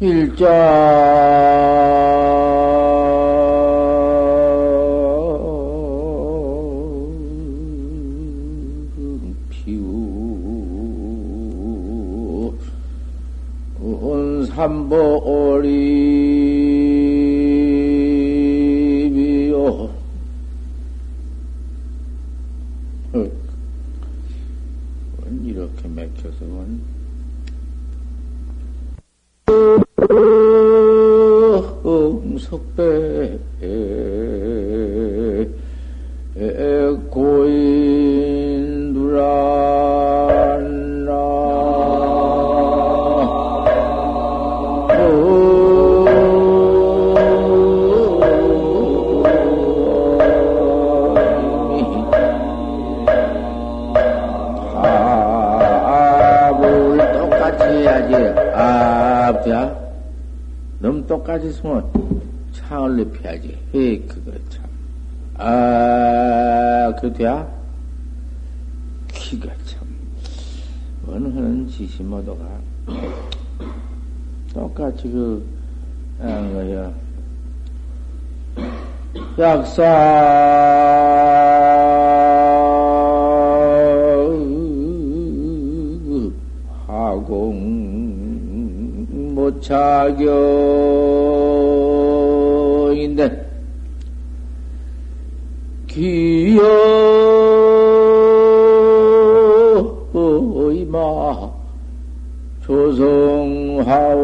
일장 피우. 온 삼보 똑같이 쓰면 창을 높여야지. 헤, 그거 참. 아, 그래야 키가 참. 어느 하는 지시 모도가 똑같이 그, 하는 거야. 약사 하공 모차경 조성하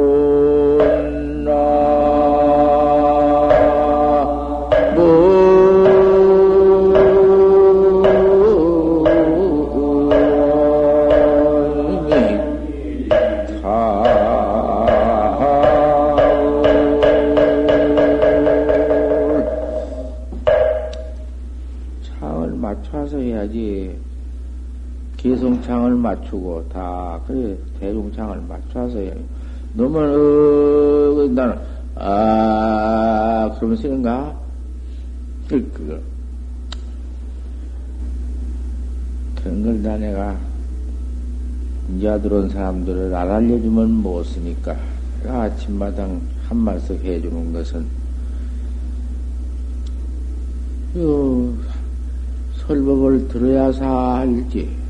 맞추고 다 그래 대중창을 맞춰서 해야 너만 어 나는 아 그러면 쓰는가? 그 그거 그런 걸 다 내가 이제 들어온 사람들을 안 알려주면 못 쓰니까 아침마당 한 말씩 해주는 것은 요 설법을 들어야사 알지.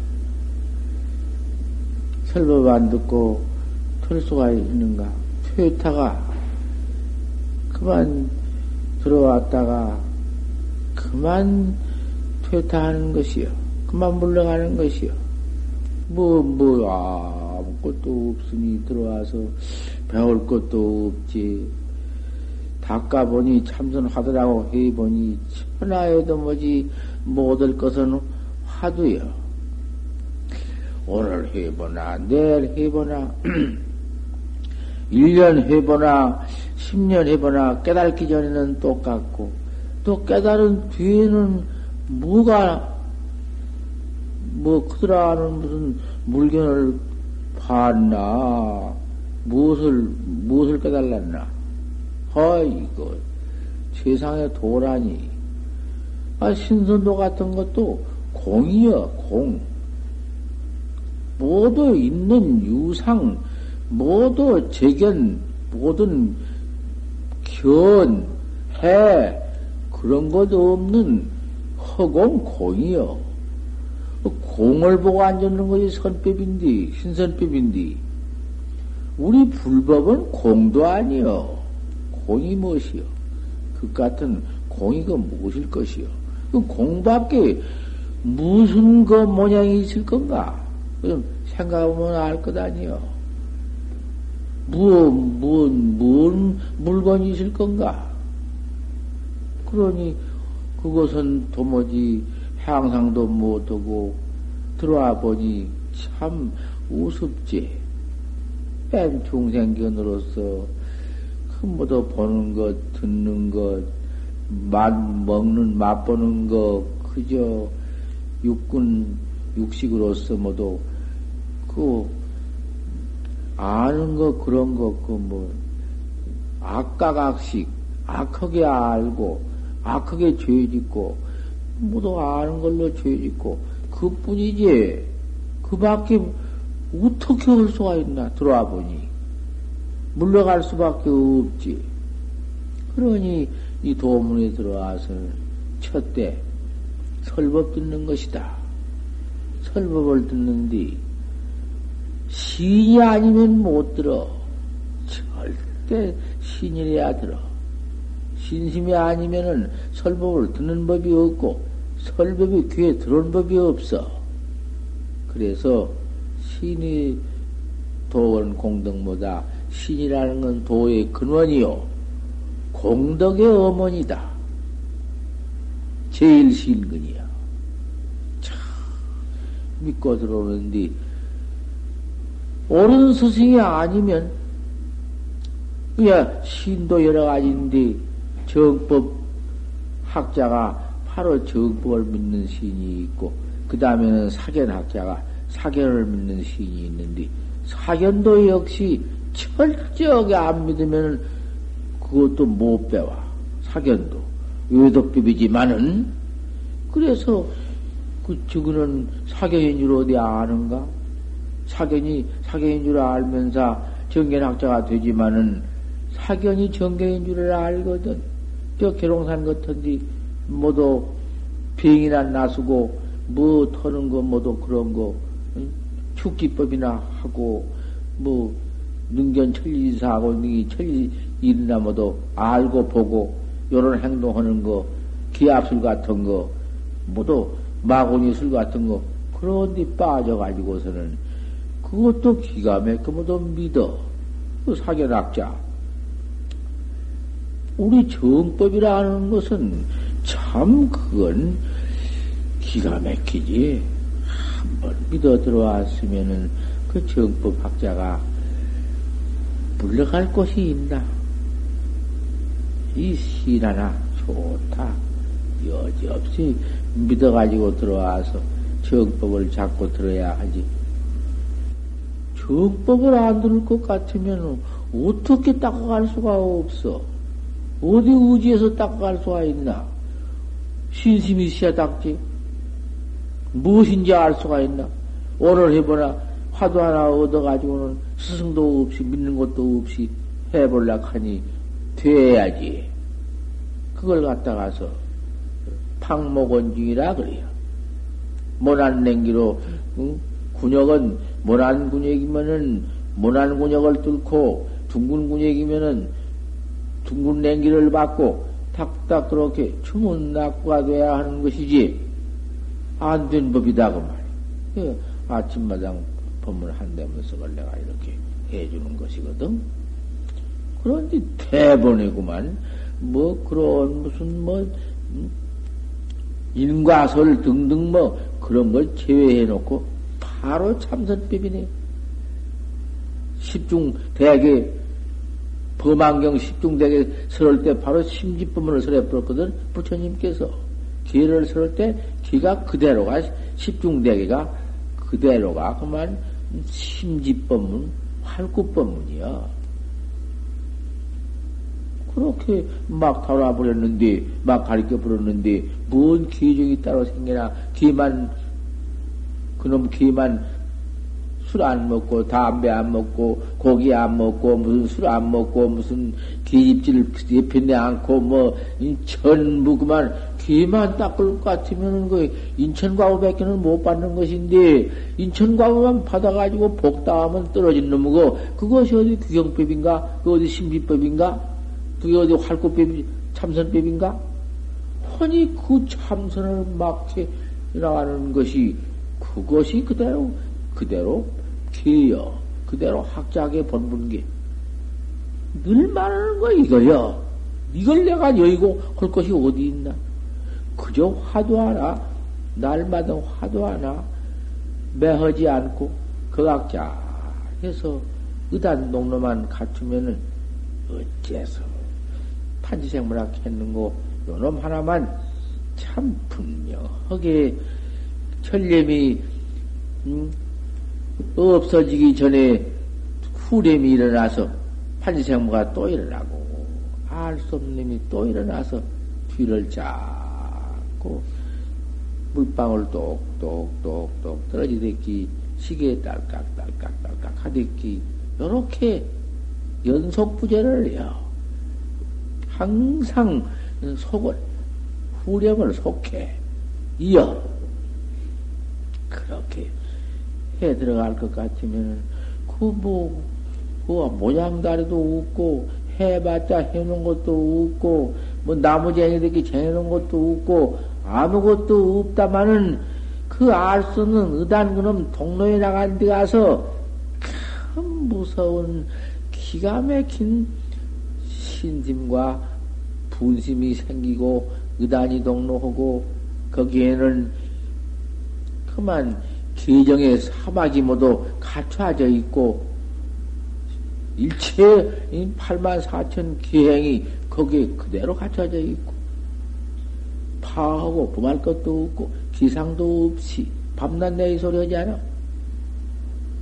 설법 안 듣고 틀 수가 있는가? 퇴타가 그만 들어왔다가 그만 퇴타하는 것이요. 그만 물러가는 것이요. 뭐, 뭐, 아무것도 없으니 들어와서 배울 것도 없지. 닦아보니 참선하더라고 해보니 천하에도 뭐지 못할 것은 화두요. 오늘 해보나 내일 해보나 1년 해보나 10년 해보나 깨달기 전에는 똑같고 또 깨달은 뒤에는 뭐가 뭐 그들하는 무슨 물건을 봤나 무엇을 무엇을 깨달았나. 아이거. 세상에 도라니. 아 신선도 같은 것도 공이여 공 모두 있는 유상 모두 재견 모든 견, 해 그런 것도 없는 허공 공이여. 공을 보고 앉는 것이 선법인디 신선법인디. 우리 불법은 공도 아니여. 공이 무엇이여? 그 같은 공이가 무엇일 것이여? 그 공밖에 무슨 그 모양이 있을 건가 그럼 생각하면 알 것 아니여 무언 무언 무언 물건이 있을 건가 그러니 그것은 도무지 향상도 못하고 들어와 보니 참 우습지. 그 모두 보는 것, 듣는 것, 맛 먹는 맛보는 것, 그저 육군 육식으로서 모두 그 아는 것 그런 것그뭐 악각악식 악하게 알고 악하게 죄 짓고 모두 아는 걸로 죄 짓고 그 뿐이지 그 밖에 어떻게 할 수가 있나 들어와 보니 물러갈 수밖에 없지. 그러니 이 도문에 들어와서 첫때 설법 듣는 것이다. 설법을 듣는 디 신이 아니면 못 들어. 절대 신이래야 들어. 신심이 아니면은 설법을 듣는 법이 없고 설법이 귀에 들어온 법이 없어. 그래서 신이 도원 공덕보다 신이라는 건 도의 근원이요. 공덕의 어머니다. 제일 신근이야. 참, 믿고 들어오는데, 옳은 스승이 아니면, 그냥 신도 여러 가지인데, 정법 학자가 바로 정법을 믿는 신이 있고, 그 다음에는 사견 학자가 사견을 믿는 신이 있는데, 사견도 역시 철저하게 안 믿으면 그것도 못 배워. 사견도. 외도법이지만은, 그래서 그, 저거는 사견인 줄 어디 아는가? 사견이, 사견인 줄 알면서 정견학자가 되지만은 사견이 정견인 줄을 알거든. 저 계룡산 같은데 모두 병이나 나수고 뭐 터는 거 모두 그런 거 축기법이나 하고 뭐 능견 천리사하고 능이 천리 일이나 모두 알고 보고 요런 행동하는 거 기압술 같은 거 모두 마구니술 같은 거 그런 데 빠져가지고서는 그것도 기가 모두 믿어 그 사견학자 우리 정법이라는 것은 참 그건 기가 막히지. 한번 믿어 들어왔으면은 그 정법 학자가 물러갈 곳이 있나? 이 시라나 좋다. 여지없이 믿어가지고 들어와서 정법을 잡고 들어야 하지. 정법을 안 들을 것 같으면 어떻게 닦아갈 수가 없어. 어디 우지에서 닦아갈 수가 있나? 신심이 있어야 닦지. 무엇인지 알 수가 있나? 오늘 해보나 화두 하나 얻어가지고는 스승도 없이 믿는 것도 없이 해볼라 하니 돼야지. 그걸 갖다가서 팡목원중이라 그래요. 모난 냉기로 응? 군역은 모난 군역이면은 모난 군역을 뚫고 둥근 군역이면은 둥근 냉기를 받고 탁탁 그렇게 주문 낙구가 돼야 하는 것이지 안 된 법이다 그 말이야. 그 아침마당 법문 한 대문석을 내가 이렇게 해주는 것이거든. 그런데 대본이구만 뭐 그런 무슨 뭐 음, 인과설 등등 뭐 그런 걸 제외해 놓고 바로 참선법이네. 십중 대학에 범안경 십중대에 설을 때 바로 심지법문을 설해 버렸거든. 부처님께서 기를 설을 때 기가 그대로가 십중대계가 그대로가 그만 심지법문 활구법문이야. 그렇게 막 달아버렸는데, 막 가르쳐 버렸는데, 뭔 기적이 따로 생기나, 기만, 그놈 기만 술 안 먹고 담배 안 먹고 고기 안 먹고 무슨 술 안 먹고 무슨 기집질 옆에 않고 뭐 전부 그만 귀만 닦을 것 같으면 그 인천과부밖에는 못 받는 것인데 인천과부만 받아가지고 복당하면 떨어진 놈이고 그것이 어디 규경법인가? 그 어디 신비법인가? 그게 어디 활구법이 참선법인가? 아니 그 참선을 막해 나가는 것이 그것이 그대로 그대로 기여 그대로 학자의 본분기 늘 말하는 거 이거요. 이걸 내가 여의고 할 것이 어디 있나? 그저 화도 하나 날마다 화도 하나 매하지 않고 그각자 해서 의단 농로만 갖추면은 어째서 판지생물학 했는 거 요놈 하나만 참 분명하게 천렴이 음, 없어지기 전에 후렴이 일어나서 판지생무가 또 일어나고 알 수 없는 놈이 또 일어나서 뒤를 잡고 물방울 똑똑똑똑 떨어지듯이 시계에 딸깍딸깍딸깍 하듯이 요렇게 연속 부재를 해요. 항상 속을, 후렴을 속해. 이어. 그렇게 해 들어갈 것 같으면, 그 뭐, 그 모양다리도 웃고, 해봤자 해놓은 것도 없고, 뭐 나무쟁이들이 쟁여놓은 것도 없고, 아무것도 없다마는 그 알수 없는 의단 그놈 동로에 나간 데 가서 큰 무서운 기가 막힌 신심과 분심이 생기고 의단이 동로하고 거기에는 그만 계정의 사막이 모두 갖춰져 있고 일체 8만 4천 기행이 거기에 그대로 갖춰져 있고 파하고 범할 것도 없고 기상도 없이 밤낮 내이 소리 하지 않아.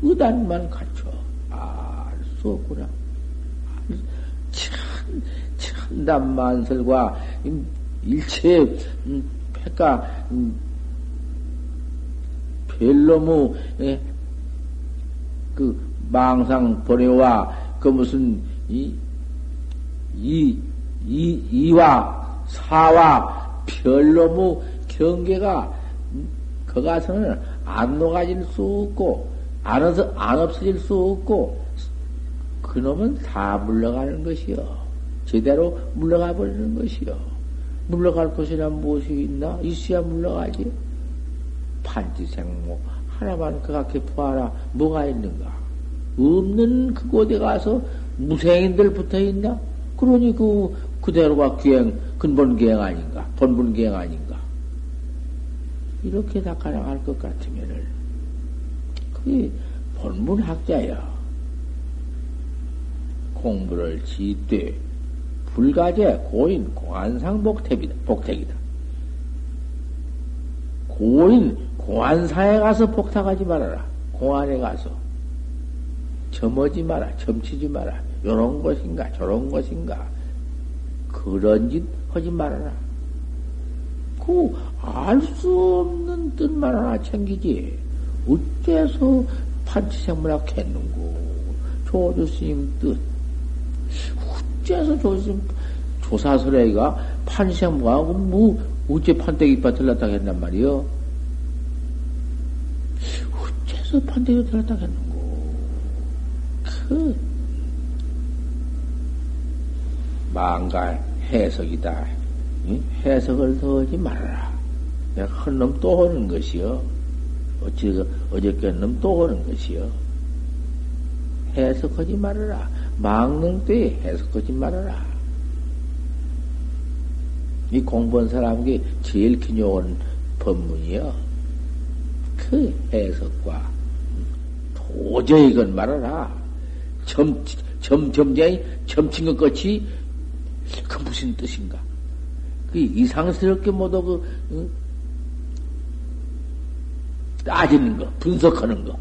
의단만 갖춰. 알 수 없구나. 천, 천담만설과 일체 패가 별로무 그 망상 보내와 그 무슨 이, 이, 이, 이와 사와 별로무 경계가 그 가서는 안 녹아질 수 없고 안, 어서, 안 없어질 수 없고 그놈은 다 물러가는 것이요. 제대로 물러가 버리는 것이요. 물러갈 것이라 무엇이 있나? 있어야 물러가지. 판지생모 하나만 그렇게 보아라. 뭐가 있는가? 없는 그곳에 가서 무생인들 붙어 있나? 그러니 그, 그대로가 기행, 근본 기행 아닌가? 본분 기행 아닌가? 이렇게 닦아나갈 것 같으면은, 그게 본문 학자야. 공부를 지되, 불가제, 고인, 공안상 복택이다. 복택이다. 고인, 공안사에 가서 복탁하지 말아라. 공안에 가서. 점하지 마라, 점치지 마라. 요런 것인가, 저런 것인가. 그런 짓 하지 말아라. 그, 알 수 없는 뜻만 하나 챙기지. 어째서 판치생물학 했는고. 조주스님 뜻. 어째서 조주스님 조사설애가 판치생물하고 뭐, 어째 판때기파 들렀다 했단 말이요. 어째서 판때기 들렀다 했는고. 그 망갈 해석이다. 해석을 더 하지 말아라. 내가 큰놈 또 하는 것이요. 어찌, 어저께 놈또 하는 것이요. 해석하지 말아라. 망능 때 해석하지 말아라. 이 공부한 사람이 제일 기묘한 법문이요. 그 해석과 도저히 이건 말아라. 점, 점, 점쟁이, 점친 것 같이, 그 무슨 뜻인가? 그 이상스럽게 모두 그, 응? 따지는 거, 분석하는 거.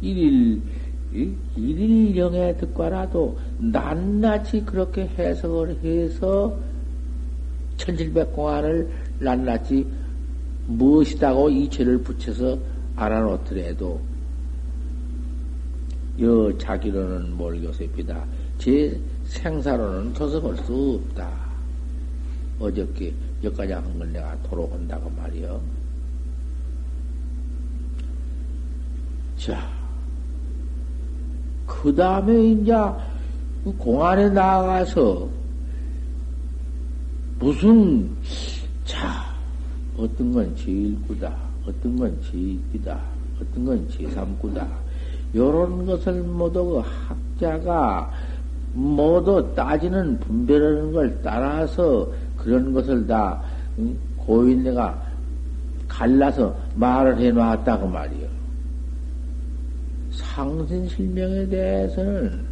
일일, 일일령에 듣과라도 낱낱이 그렇게 해석을 해서 천칠백공안을 낱낱이 무엇이다고 이체를 붙여서 알아놓더라도 여 자기로는 뭘 교섭이다. 제 생사로는 교섭할 수 없다. 어저께 여기까지 한 걸 내가 토로한다고 말이요. 자, 그 다음에 이제 공안에 나가서 무슨 자 어떤 건 제1구다, 어떤 건 제2구다, 어떤 건 제3구다. 요런 것을 모두 그 학자가 모두 따지는 분별하는 걸 따라서 그런 것을 다 고인네가 갈라서 말을 해 놨다고 말이요. 상신실명에 대해서는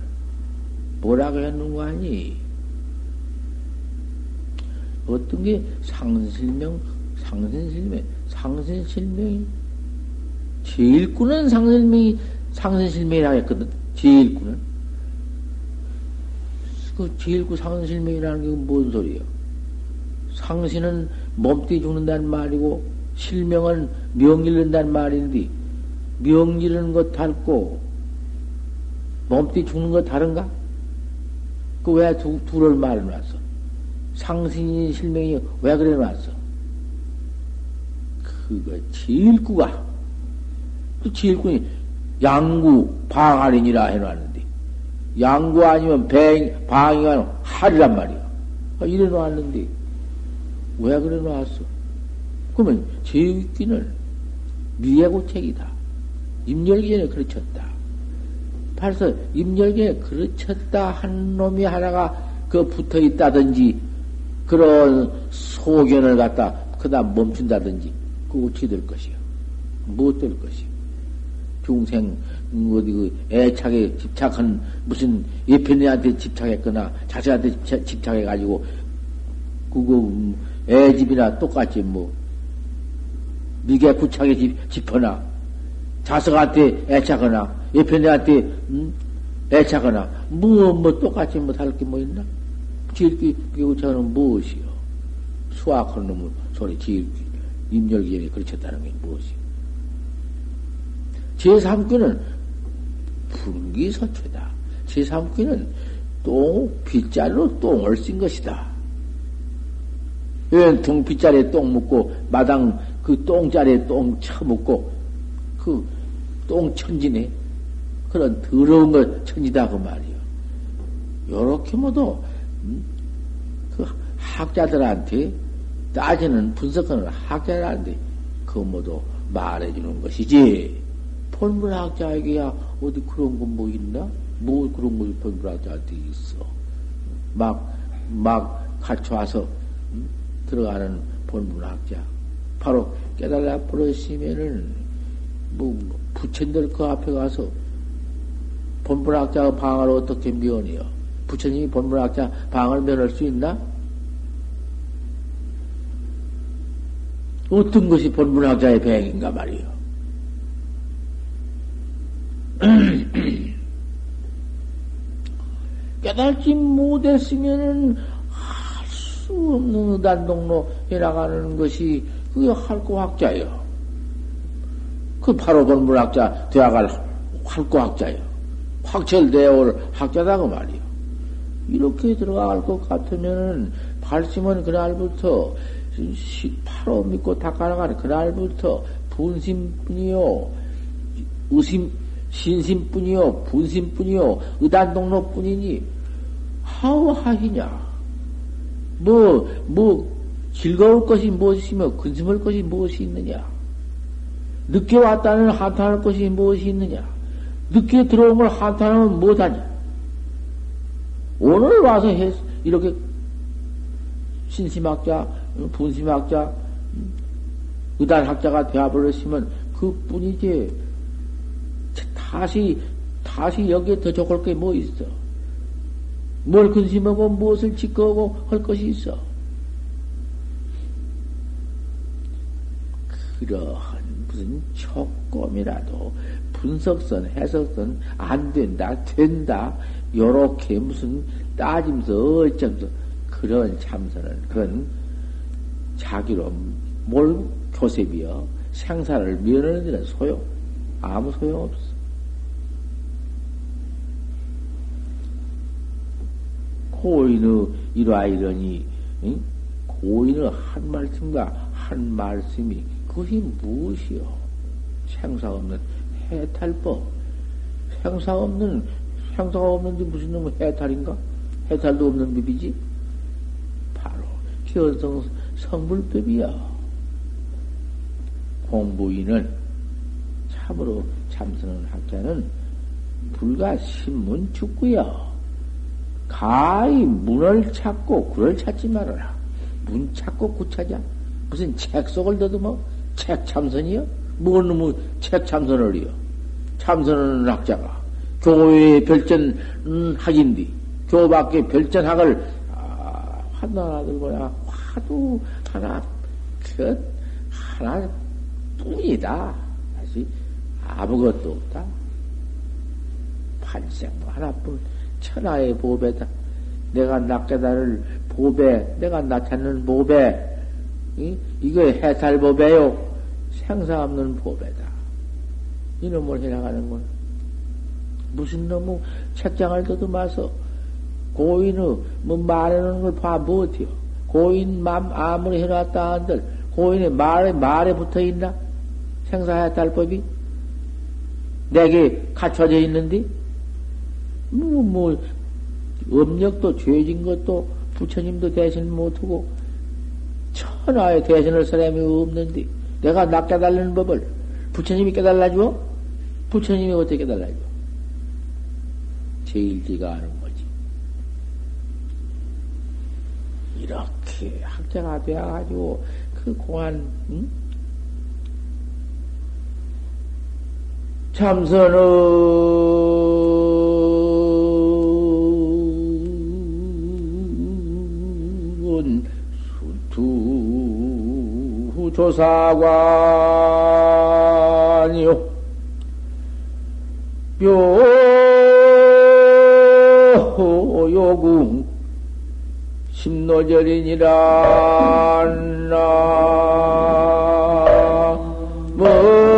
뭐라고 했는 거 아니? 어떤 게 상신실명, 상신실명, 상신실명이 제일꾼은 상신명이 상선실명이라 했거든. 제일구는. 그 제일구 상선실명이라는 게 뭔 소리예요? 상신은 몸띠 죽는다는 말이고, 실명은 명일른다는 말인데, 명일은 것 닮고, 몸띠 죽는 거 다른가? 그 왜 둘을 말해놨어? 상신이 실명이 왜 그래 놨어? 그거 제일구가 그 제일구니 양구 방할인이라 해놨는데 양구 아니면 배 방이가 할이란 말이야. 아, 이래 놨는데 왜 그래 놨어? 그러면 제일기는 미애고책이다. 임열기 전에 그르쳤다. 벌써 임열기에 그르쳤다 한 놈이 하나가 그 붙어 있다든지 그런 소견을 갖다 그다음 멈춘다든지 그 어떻게 될 것이요? 무엇될 뭐 것이요? 중생 어디 그 애착에 집착한 무슨 예편이한테 집착했거나 자식한테 집착해 가지고 그거 애집이나 똑같이 뭐 미개 구착에 집, 집거나 자석한테 애착하나 예편이한테 음? 애착하나 뭐뭐 뭐 똑같이 뭐 다를 게 뭐 있나? 지을기 비구차는 무엇이요? 수학하는 놈의 소리 지을기 임열기전에 그르쳤다는 게 무엇이요? 제3귀는 분기 서초다. 제3귀는 똥, 빗자루로 똥을 쓴 것이다. 왜등 빗자루에 똥 묻고, 마당 그 똥자리에 똥 쳐묻고, 그 똥 천지네. 그런 더러운 것 천지다, 그 말이요. 요렇게 모두, 음? 그 학자들한테 따지는 분석하는 학자들한테 그 모두 말해주는 것이지. 본문학자에게야 어디 그런 거뭐 있나? 뭐 그런 거 본문학자한테 있어. 막, 막 갖춰와서 음? 들어가는 본문학자. 바로 깨달아 버렸으면은 뭐 부처님들 그 앞에 가서 본문학자 방을 어떻게 면해요? 부처님이 본문학자 방을 면할 수 있나? 어떤 것이 본문학자의 배행인가 말이요. 깨달지 못했으면은 할 수 없는 의단동로 해나가는 것이 그게 할고학자예요. 그 바로 본문학자 되어갈 활고학자예요. 확철대올 학자다 그 말이요. 이렇게 들어갈 것 같으면은 발심은 그날부터 바로 믿고 닦아나가는 그날부터 분심뿐이요 의심 신심뿐이요, 분심뿐이요, 의단동로뿐이니, 하우하이냐? 뭐, 뭐, 즐거울 것이 무엇이며, 근심할 것이 무엇이 있느냐? 늦게 왔다는 한탄할 것이 무엇이 있느냐? 늦게 들어온 걸 한탄하면 못하냐? 오늘 와서 해, 이렇게 신심학자, 분심학자, 의단학자가 되어버렸으면 그 뿐이지. 다시, 다시 여기에 더 좋을 게 뭐 있어? 뭘 근심하고 무엇을 짓거하고 할 것이 있어? 그러한 무슨 조금이라도 분석선, 해석선 안 된다, 된다, 요렇게 무슨 따짐서, 어쩌면서 그런 참선은 그건 자기로 뭘 교셉이여 생사를 면하는 데는 소용, 아무 소용 없어. 고인의 일화이러니 응? 고인의 한 말씀과 한 말씀이 그것이 무엇이요? 생사 없는 해탈법. 생사 없는 생사가 없는데 무슨 놈의 해탈인가? 해탈도 없는 법이지. 바로 현성 성불법이야. 공부인은 참으로 참선은 학자는 불가 신문 축구야. 가히 문을 찾고 굴을 찾지 말아라. 문 찾고 구 찾아. 무슨 책 속을 더듬어? 책 참선이요? 뭔 놈의 책 참선을 이요? 참선하는 학자가 교회 별전 음, 학인디 교회 밖에 별전학을 아, 하나 들고야 화두 하나 그 하나 뿐이다. 다시 아무것도 없다. 반생도 하나뿐. 천하의 보배다. 내가 낚게다를 보배, 내가 나타내는 보배, 이? 이거 해탈 보배요. 생사 없는 보배다. 이놈을 해나가는 건 무슨 놈의 책장을 더듬어서 고인의 뭐 말해놓은 걸봐 못해요. 고인 맘 아무리 해놨다 한들 고인의 말에 말에 붙어 있나? 생사해탈 법이 내게 갖춰져 있는데 뭐, 뭐 음력도 죄진 것도 부처님도 대신 못하고 천하에 대신할 사람이 없는데 내가 나 깨달는 법을 부처님이 깨달라줘? 부처님이 어떻게 깨달라줘? 제일지가 아는 거지. 이렇게 학자가 되어가지고 그 공안 응? 참선은 수투 조사관이요 묘 요궁 심노절이니라 나 뭐.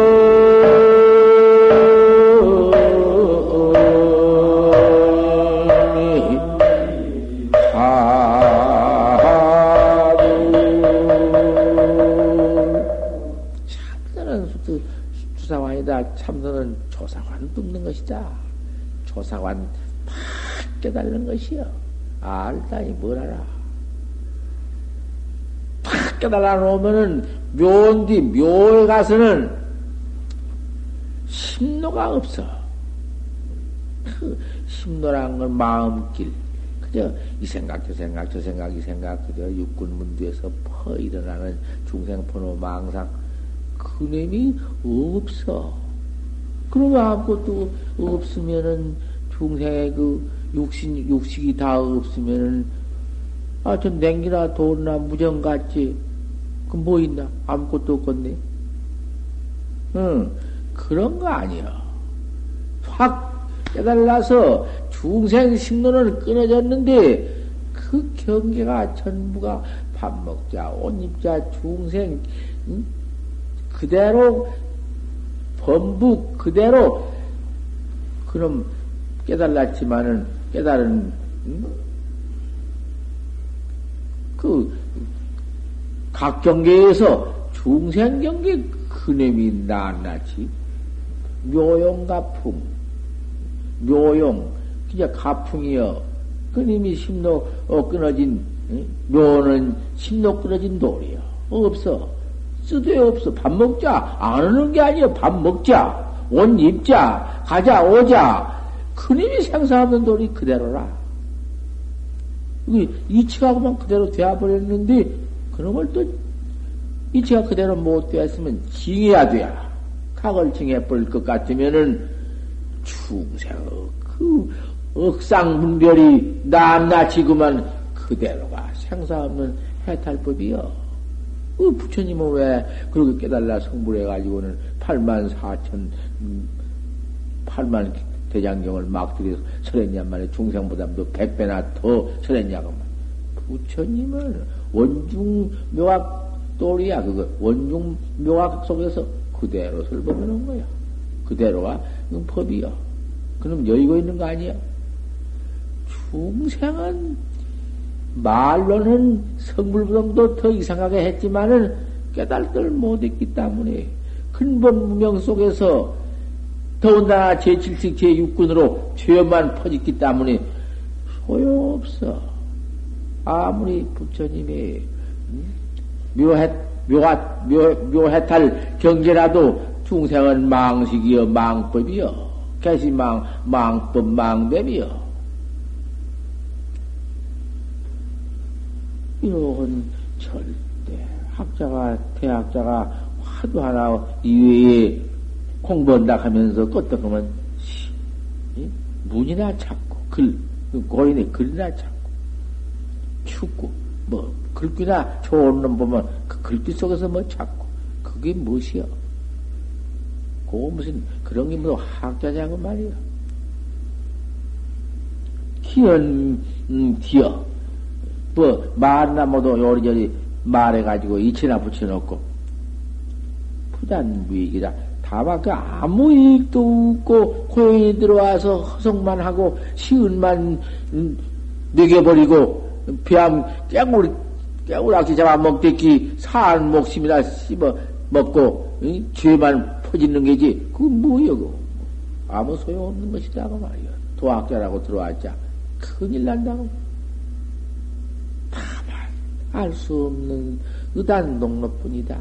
참선은 조사관 뚫는 것이다. 조사관 팍 깨달는 것이여. 알다니 뭘 알아. 팍 깨달아 놓으면은 묘인디 묘에 가서는 심노가 없어. 그 심노란 건 마음길. 그저 이 생각 저 생각 저 생각 이 생각 그저 육군 문두에서 퍼 일어나는 중생포노 망상 그놈이 없어. 그러면 아무것도 없으면은 중생의 그 육신, 육식이 다 없으면은 아, 전 냉기나 돈이나 무정 같지. 그 뭐 있나? 아무것도 없겠네. 응, 그런 거 아니야. 확 깨달아서 중생 신론은 끊어졌는데 그 경계가 전부가 밥 먹자, 옷 입자, 중생, 응? 그대로 범부 그대로 그럼 깨달았지만은 깨달은 음? 그각 경계에서 중생 경계 그놈이 낱낱이 묘용 가풍 묘용 그냥 가풍이여 그님이 심로 어, 끊어진 묘는 심로 끊어진 돌이여 없어 쓰도 없어. 밥 먹자. 안 하는 게 아니야. 밥 먹자. 옷 입자. 가자, 오자. 그님이 생사없는 돌이 그대로라. 이치가 그냥 그대로 되어버렸는데, 그놈을 또, 이치가 그대로 못 되었으면 징해야 돼야. 각을 징해버릴 것 같으면은, 충생, 그, 억상분별이 낱낱이 그만 그대로가 생사 없는 해탈법이여. 그 부처님은 왜 그렇게 깨달라 성불해가지고는 8만 4천, 8만 음, 대장경을 막 들여서 설했냔 말이야. 중생보다도 100배나 더 설했냐고. 부처님은 원중 묘학 또리야. 그거 원중 묘학 속에서 그대로 설법해놓은 거야. 그대로가 법이야. 그럼 여의고 있는 거 아니야? 중생은 말로는 성불부동도 더 이상하게 했지만은 깨달들 못했기 때문에 근본 무명 속에서 더군다나 제7식 제6군으로 죄만 퍼졌기 때문에 소용없어. 아무리 부처님이 묘해, 묘하, 묘, 묘해탈 경제라도 중생은 망식이여 망법이여 개시망, 망법, 망법이여 이런 절대 학자가 대학자가 화두 하나 이외에 공부한다 하면서 껐다 면 문이나 찾고 글 고인의 글이나 찾고 춥고 뭐 글귀나 좋은 놈 보면 그 글귀 속에서 뭐 찾고 그게 무엇이여? 그 무슨 그런 게 무슨 학자냐고 말이야. 기연 음, 기어 뭐, 말나 모두 요리저리 말해가지고 이치나 붙여놓고, 부단 무익이다. 다만 그 아무 이익도 없고 고인이 들어와서 허성만 하고 시은만 먹여버리고 비암 깨물 깨물악기 잡아먹겠기 사한 목심이나 씹어 먹고 응? 죄만 퍼지는 게지. 그건 뭐여 그 아무 소용없는 것이다고 말이야. 도학자라고 들어왔자. 큰일 난다고. 다만 알 수 없는 의단 동로뿐이다.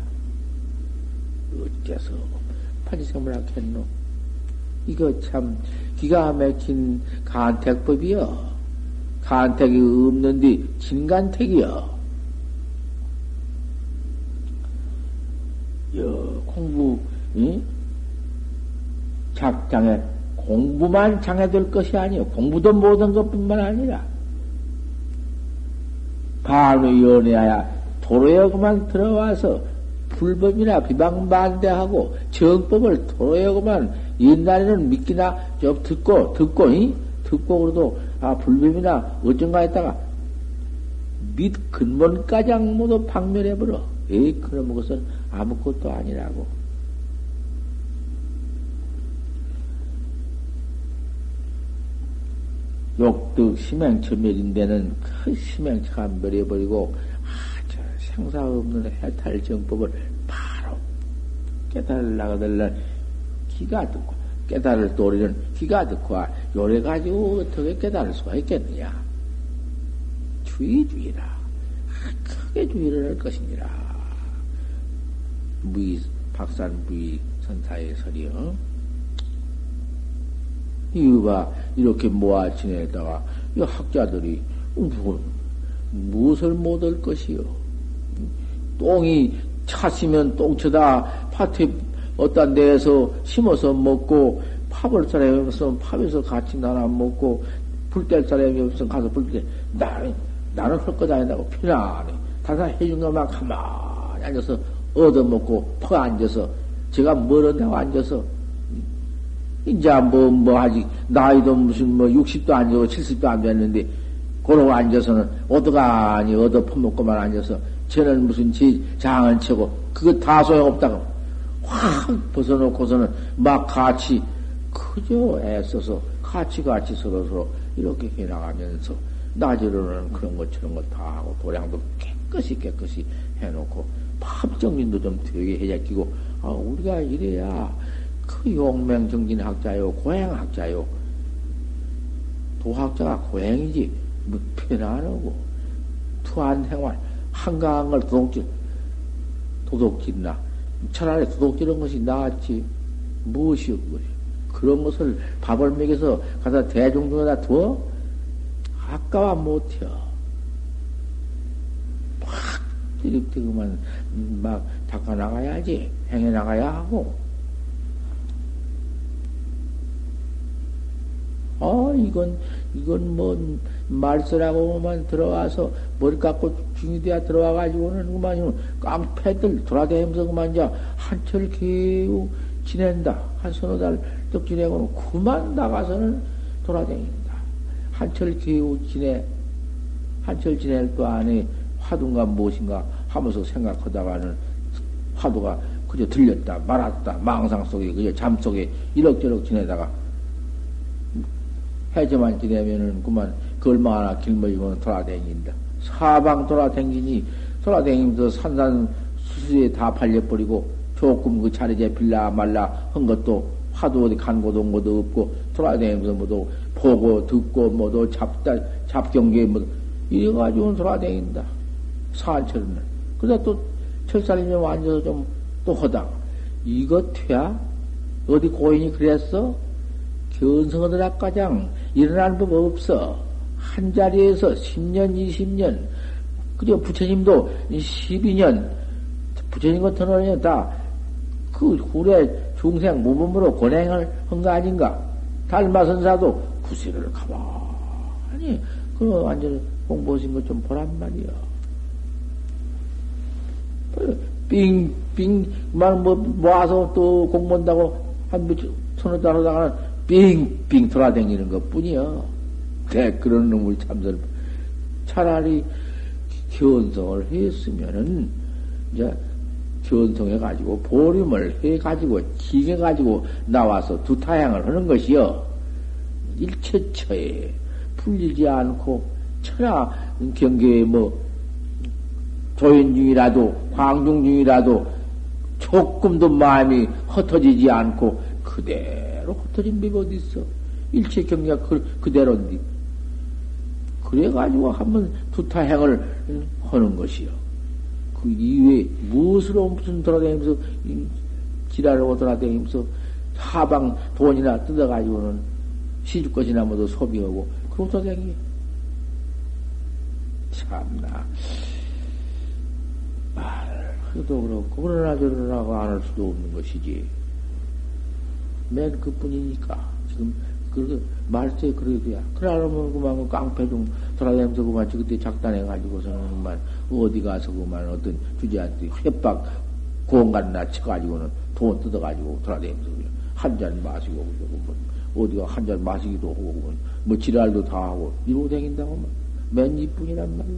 어째서 판지생물 하겠노 이거 참 기가 막힌 간택법이여 간택이 없는데 진간택이여 여, 공부, 응? 작장에, 공부만 장애될 것이 아니요. 공부도 못한 것 뿐만 아니라, 반의 연애하야 도로에 그만 들어와서 불법이나 비방반대하고 정법을 도로에 그만 옛날에는 믿기나 좀 듣고, 듣고, 이? 듣고 그래도, 아, 불법이나 어쩐가 했다가, 밑 근본가장 모두 박멸해버려. 에이, 그런 것은 아무것도 아니라고. 욕득 심행처멸인데는 그 심행처가 멸해버리고 생사 없는 해탈 정법을 바로 깨달으려고 기가 듣고 깨달을 도리는 기가 듣고 요래 가지고 어떻게 깨달을 수가 있겠느냐 주의 주의라 크게 주의를 할 것이니라. 무의, 박산 무의 선사의 설이요. 이유가 이렇게 모아 지내다가 이 학자들이 무, 무엇을 못할 것이요. 똥이 찼으면 똥쳐다 밭에 어떤 데에서 심어서 먹고 팝을 사람이 없으면 팝에서 같이 나눠 먹고 불 뗄 사람이 없으면 가서 불때 나는 나는 헐거 아니다고 편안해. 다사 해준 것만 가만히 앉아서 얻어먹고 퍼 앉아서 제가 멀었다고 앉아서 이제 뭐, 뭐, 아직, 나이도 무슨 뭐, 60도 안 되고 70도 안 됐는데, 그러고 앉아서는, 얻어가니, 얻어 퍼먹고만 앉아서, 쟤는 무슨 제 장을 치고, 그거 다 소용없다고, 확 벗어놓고서는, 막 같이, 그저 애써서, 같이 같이 서로 서로 이렇게 해나가면서, 낮으로는 그런 것, 저런 것 다 하고, 도량도 깨끗이 깨끗이 해놓고, 합정민도 좀 되게 해잡기고, 아, 우리가 이래야 그 용맹 정진 학자요, 고행 학자요. 도학자가 고행이지, 뭐 편안하고, 투한 생활, 걸 도둑질, 도둑질나. 차라리 도둑질한 것이 나았지. 무엇이요, 그것이. 그런 것을 밥을 먹여서 가서 대중 중에다 두어? 아까워 못해요. 이렇게 그만 막 닦아 나가야지 행해 나가야 하고 아 이건 이건 뭐 말쓰라고만 들어와서 머리 깎고 중이돼야 들어와 가지고는 그만 깡패들 돌아다니면서 그만 이제 한철 개우 지낸다. 한 서너 달떡 지내고는 그만 나가서는 돌아다닌다. 한철 개우 지내 한철 지낼 또 안에 화두가 무엇인가 하면서 생각하다가는 화두가 그저 들렸다 말았다 망상 속에 그저 잠 속에 이럭저럭 지내다가 해저만 지내면은 그만 그 얼마나 길머지면 돌아다닌다 사방 돌아다니니 돌아다니면서 산산 수수에 다 팔려버리고 조금 그 자리에 빌라 말라 한 것도 화두 어디 간 곳도 온 것도 없고 돌아다니면서 뭐도 보고 듣고 뭐도 잡다 잡경계 뭐 이래가지고 돌아다닌다 산철은. 그러다 또 철살이면 앉아서 좀 또 허당. 이거 퇴야? 어디 고인이 그랬어? 견성하들 앞가장 일어나는 법 없어. 한 자리에서 10년, 20년, 그저 부처님도 12년, 부처님 같은 원이 다그 후래 중생 무범으로 권행을 한 거 아닌가? 달마선사도 구세를 가만히, 그 완전 공부하신 것 좀 보란 말이야. 빙, 빙, 만, 뭐, 모아서 또 공부한다고 한 서너 달 하다가는 빙, 빙 돌아다니는 것 뿐이야. 네, 그런 놈을 참설. 차라리 견성을 했으면은, 이제, 전통해가지고, 보림을 해 가지고, 징해가지고, 나와서 두 타향을 하는 것이요. 일체처에 풀리지 않고, 천하 경계에 뭐, 조인 중이라도, 광중 중이라도, 조금도 마음이 흩어지지 않고, 그대 로 흩어진 법이 어디 있어? 일체 경계가 그, 그대로인데. 그래가지고 한번 두타행을 하는 것이요. 그 이외에 무엇으로 무슨 돌아다니면서 지랄하고 돌아다니면서 하방 돈이나 뜯어가지고는 시집 것이나 뭐도 소비하고 그러고 돌아다니 참나 말도 그렇고 그러나 저러나고 안할 수도 없는 것이지 맨 그뿐이니까. 지금 그 말세 그래도야. 그러면 그만 깡패 좀 돌아다니면서 그만 그때 작단해가지고서는 그만 어디 가서 그만 어떤 주제한테 협박 공간이나 쳐가지고는 돈 뜯어가지고 돌아다니면서 한잔 마시고 그러고 뭐 어디가 한 잔 마시기도 하고 뭐 지랄도 다 하고 이러고 다닌다고 맨 이뿐이란 말이야.